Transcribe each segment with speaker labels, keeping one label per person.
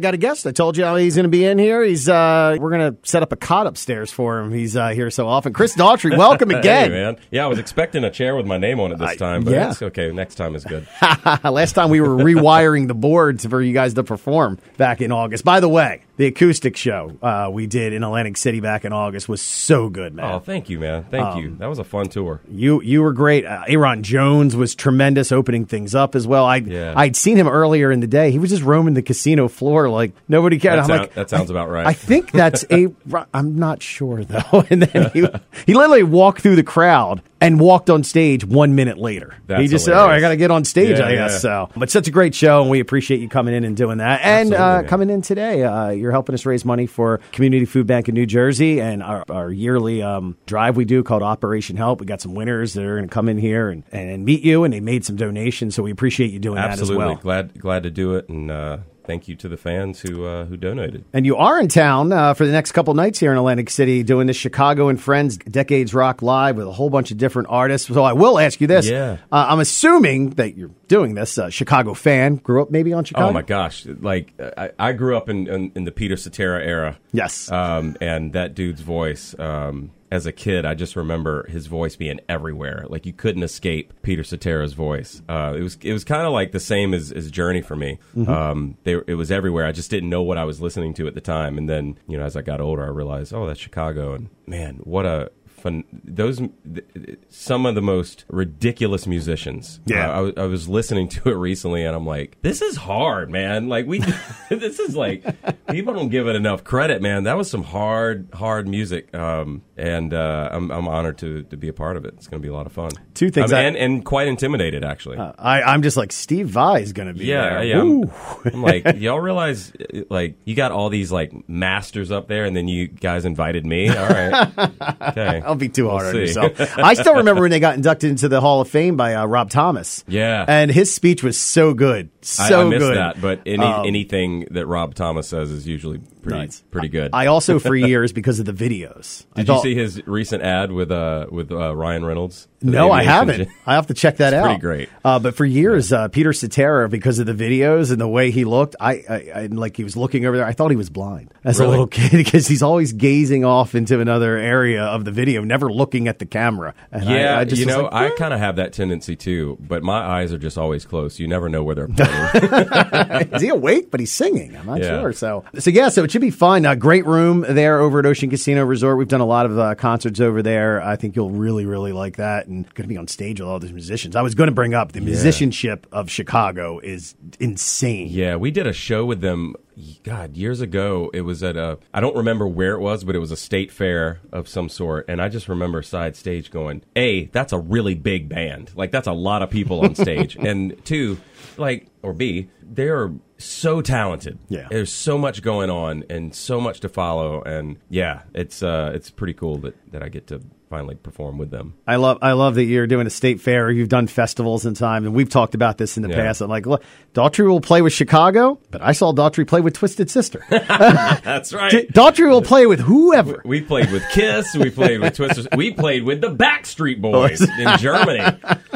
Speaker 1: Got a guest. I told you how he's going to be in here. He's uh, we're going to set up a cot upstairs for him. He's uh, here so often. Chris Daughtry, welcome again.
Speaker 2: Hey, man. Yeah, I was expecting a chair with my name on it this time, but
Speaker 1: yeah.
Speaker 2: it's okay. Next time is good.
Speaker 1: Last time we were rewiring the boards for you guys to perform back in August. By the way, the acoustic show uh, we did in Atlantic City back in August was so good, man.
Speaker 2: Oh, thank you, man. Thank
Speaker 1: Um,
Speaker 2: you. That was a fun tour.
Speaker 1: You you were great. Uh, Aaron Jones was tremendous, opening things up as well. I
Speaker 2: Yeah.
Speaker 1: I'd seen him earlier in the day. He was just roaming the casino floor like nobody cared.
Speaker 2: That
Speaker 1: I'm
Speaker 2: sound-
Speaker 1: like,
Speaker 2: that sounds about right.
Speaker 1: I think that's a. I'm not sure though. And then he he literally walked through the crowd and walked on stage one minute later.
Speaker 2: That's
Speaker 1: he just said, "Oh, I got to get on stage."
Speaker 2: Yeah,
Speaker 1: I guess
Speaker 2: yeah.
Speaker 1: so. But such a great show, and we appreciate you coming in and doing that. And uh, coming in today, uh, you're helping us raise money for Community Food Bank in New Jersey and our, our yearly um, drive we do called Operation Help. We got some winners that are going to come in here and, and meet you, and they made some donations. So we appreciate you doing
Speaker 2: Absolutely.
Speaker 1: that as well.
Speaker 2: Glad glad to do it, and uh, thank you to the fans who uh, who donated.
Speaker 1: And you are in town uh, for the next couple nights here in Atlantic City doing the Chicago and Friends Decades Rock Live with a whole bunch of different artists. So I will ask you this.
Speaker 2: Yeah.
Speaker 1: Uh, I'm assuming that you're doing this. Uh, Chicago fan, grew up maybe on Chicago?
Speaker 2: Oh my gosh! Like I, I grew up in, in in the Peter Cetera era.
Speaker 1: Yes.
Speaker 2: Um, and that dude's voice. Um, as a kid, I just remember his voice being everywhere. Like you couldn't escape Peter Cetera's voice. Uh, it was it was kind of like the same as, as Journey for me. Um, they, it was everywhere. I just didn't know what I was listening to at the time. And then you know, as I got older, I realized, oh, that's Chicago. And man, what a fun those th- some of the most ridiculous musicians.
Speaker 1: Yeah.
Speaker 2: Uh, I, was- I was listening to it recently, and I'm like, this is hard, man. Like we, this is like people don't give it enough credit, man. That was some hard, hard music, um, and uh, I'm, I'm honored to to be a part of it. It's going to be a lot of fun.
Speaker 1: Two things I-
Speaker 2: and and quite intimidated actually.
Speaker 1: I, I'm just like, Steve Vai is going to be
Speaker 2: yeah,
Speaker 1: there.
Speaker 2: yeah. I'm, I'm like, y'all realize, uh, like, you got all these like masters up there, and then you guys invited me. All right, okay.
Speaker 1: I'll be too
Speaker 2: We'll
Speaker 1: hard on yourself. I still remember when they got inducted into the Hall of Fame by uh, Rob Thomas.
Speaker 2: Yeah.
Speaker 1: And his speech was so good.
Speaker 2: I,
Speaker 1: So
Speaker 2: I missed
Speaker 1: good.
Speaker 2: that, but any,
Speaker 1: Um,
Speaker 2: anything that Rob Thomas says is usually pretty
Speaker 1: Nice.
Speaker 2: pretty good.
Speaker 1: I also, for years, because of the videos.
Speaker 2: Did
Speaker 1: thought-
Speaker 2: you see his recent ad with uh with uh, Ryan Reynolds?
Speaker 1: No, I haven't. I have to check that
Speaker 2: It's
Speaker 1: out.
Speaker 2: pretty great.
Speaker 1: Uh, but for years, uh, Peter Cetera, because of the videos and the way he looked, I, I, I like he was looking over there. I thought he was blind as a little kid because he's always gazing off into another area of the video, never looking at the camera. And
Speaker 2: Yeah,
Speaker 1: I, just
Speaker 2: you know,
Speaker 1: like,
Speaker 2: I kind of have that tendency too, but my eyes are just always closed. You never know where they're pointing.
Speaker 1: is he awake? But he's singing. I'm not
Speaker 2: Yeah.
Speaker 1: sure. So, so yeah. So it should be fun. Uh, great room there over at Ocean Casino Resort. We've done a lot of uh, concerts over there. I think you'll really, really like that. And going to be on stage with all these musicians. I was going to bring up the musicianship of Chicago is insane.
Speaker 2: yeah, we did a show with them. God, years ago, it was at a. I don't remember where it was, but it was a state fair of some sort, and I just remember side stage going, "A, that's a really big band. Like that's a lot of people on stage." and two, like or B, they're so talented.
Speaker 1: Yeah.
Speaker 2: there's so much going on and so much to follow, and yeah, it's uh, it's pretty cool that that I get to finally perform with them.
Speaker 1: I love I love that you're doing a state fair. You've done festivals in time, and we've talked about this in the
Speaker 2: Yeah.
Speaker 1: past. I'm like, look, Daughtry will play with Chicago, but I saw Daughtry play with Twisted Sister.
Speaker 2: That's right.
Speaker 1: Daughtry will play with whoever.
Speaker 2: We played with Kiss. We played with Twisters. We played with the Backstreet Boys in Germany.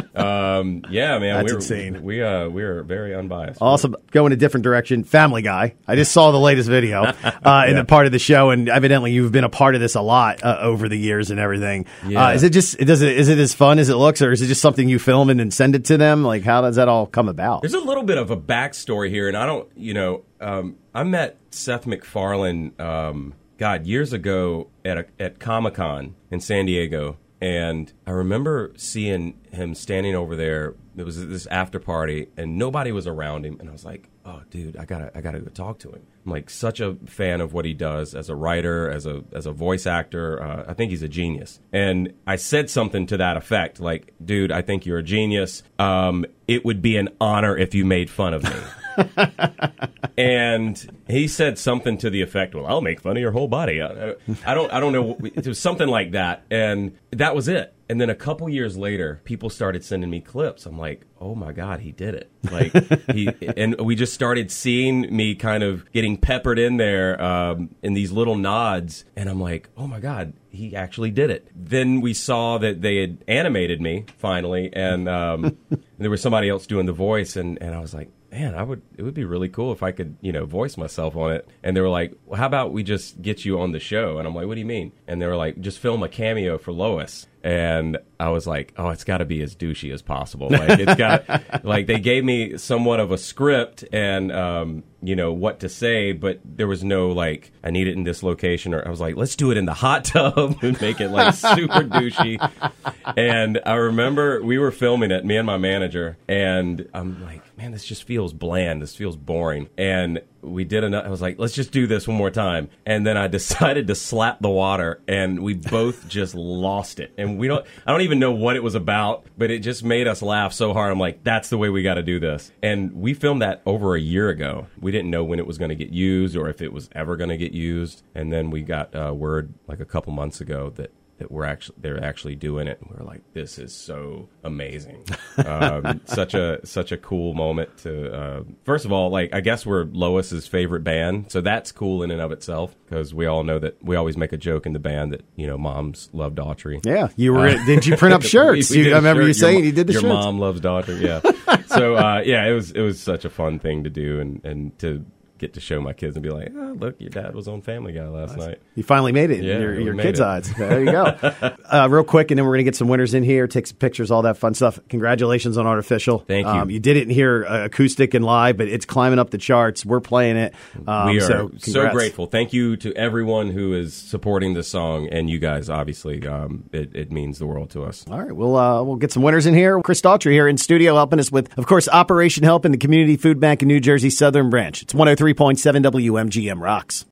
Speaker 2: Um, yeah, man,
Speaker 1: That's
Speaker 2: we're,
Speaker 1: insane.
Speaker 2: We uh, we're very unbiased.
Speaker 1: Also, go in a different direction. Family Guy. I just saw the latest video uh, in the part of the show, and evidently you've been a part of this a lot uh, over the years and everything.
Speaker 2: Yeah.
Speaker 1: Uh, is it just does it is it as fun as it looks, or is it just something you film and then send it to them? Like, how does that all come about?
Speaker 2: There's a little bit of a backstory here, and I don't, you know, um, I met Seth MacFarlane, um, God, years ago at a, at Comic Con in San Diego, and I remember seeing him standing over there. It was this after party, and nobody was around him, and I was like, "Oh, dude, I gotta, I gotta go talk to him." I'm like such a fan of what he does as a writer, as a as a voice actor. Uh, I think he's a genius. And I said something to that effect, like, "Dude, I think you're a genius. Um, it would be an honor if you made fun of me." And he said something to the effect, "Well, I'll make fun of your whole body." I, I don't, I don't know. It was something like that, and that was it. And then a couple years later, people started sending me clips. I'm like, "Oh my god, he did it!" Like he, and we just started seeing me kind of getting peppered in there um, in these little nods, and I'm like, "Oh my god." He actually did it. Then we saw that they had animated me finally, and um, there was somebody else doing the voice, and, and I was like, man, I would. It would be really cool if I could, you know, voice myself on it. And they were like, well, how about we just get you on the show? And I'm like, what do you mean? And they were like, just film a cameo for Lois. And I was like, oh, it's got to be as douchey as possible. Like it's got, like they gave me somewhat of a script and, um, you know, what to say, but there was no like, I need it in this location, or I was like, let's do it in the hot tub and make it like super douchey. And I remember we were filming it, me and my manager, and I'm like, man, this just feels bland. This feels boring. And we did enough. I was like, let's just do this one more time. And then I decided to slap the water, and we both just lost it. And we don't, I don't even know what it was about, but it just made us laugh so hard. I'm like, that's the way we got to do this. And we filmed that over a year ago. We didn't know when it was going to get used or if it was ever going to get used. And then we got uh, word like a couple months ago that that we're actually they're actually doing it. And we're like, this is so amazing. um, such a such a cool moment to. Uh, first of all, like I guess we're Lois's favorite band, so that's cool in and of itself because we all know that we always make a joke in the band that you know moms love Daughtry.
Speaker 1: Yeah, you were. Uh, did you print up shirts?
Speaker 2: we, we
Speaker 1: you, I remember
Speaker 2: shirt.
Speaker 1: you saying
Speaker 2: your,
Speaker 1: you did the
Speaker 2: Your
Speaker 1: shirts.
Speaker 2: mom loves Daughtry. Yeah. so uh, yeah, it was it was such a fun thing to do and and to get to show my kids and be like, oh, look, your dad was on Family Guy last night.
Speaker 1: You finally made it in
Speaker 2: Yeah,
Speaker 1: your, your kids'
Speaker 2: it.
Speaker 1: eyes. There you go. uh, real quick, and then we're going to get some winners in here, take some pictures, all that fun stuff. Congratulations on Artificial.
Speaker 2: Thank you.
Speaker 1: Um, you did it in here uh, acoustic and live, but it's climbing up the charts. We're playing it. Um,
Speaker 2: we are
Speaker 1: so,
Speaker 2: so, grateful. Thank you to everyone who is supporting this song, and you guys. Obviously, um, it, it means the world to us.
Speaker 1: All right, we'll uh, we'll get some winners in here. Chris Daughtry here in studio helping us with, of course, Operation Help in the Community Food Bank in New Jersey Southern Branch. It's 103.7 WMGM Rocks.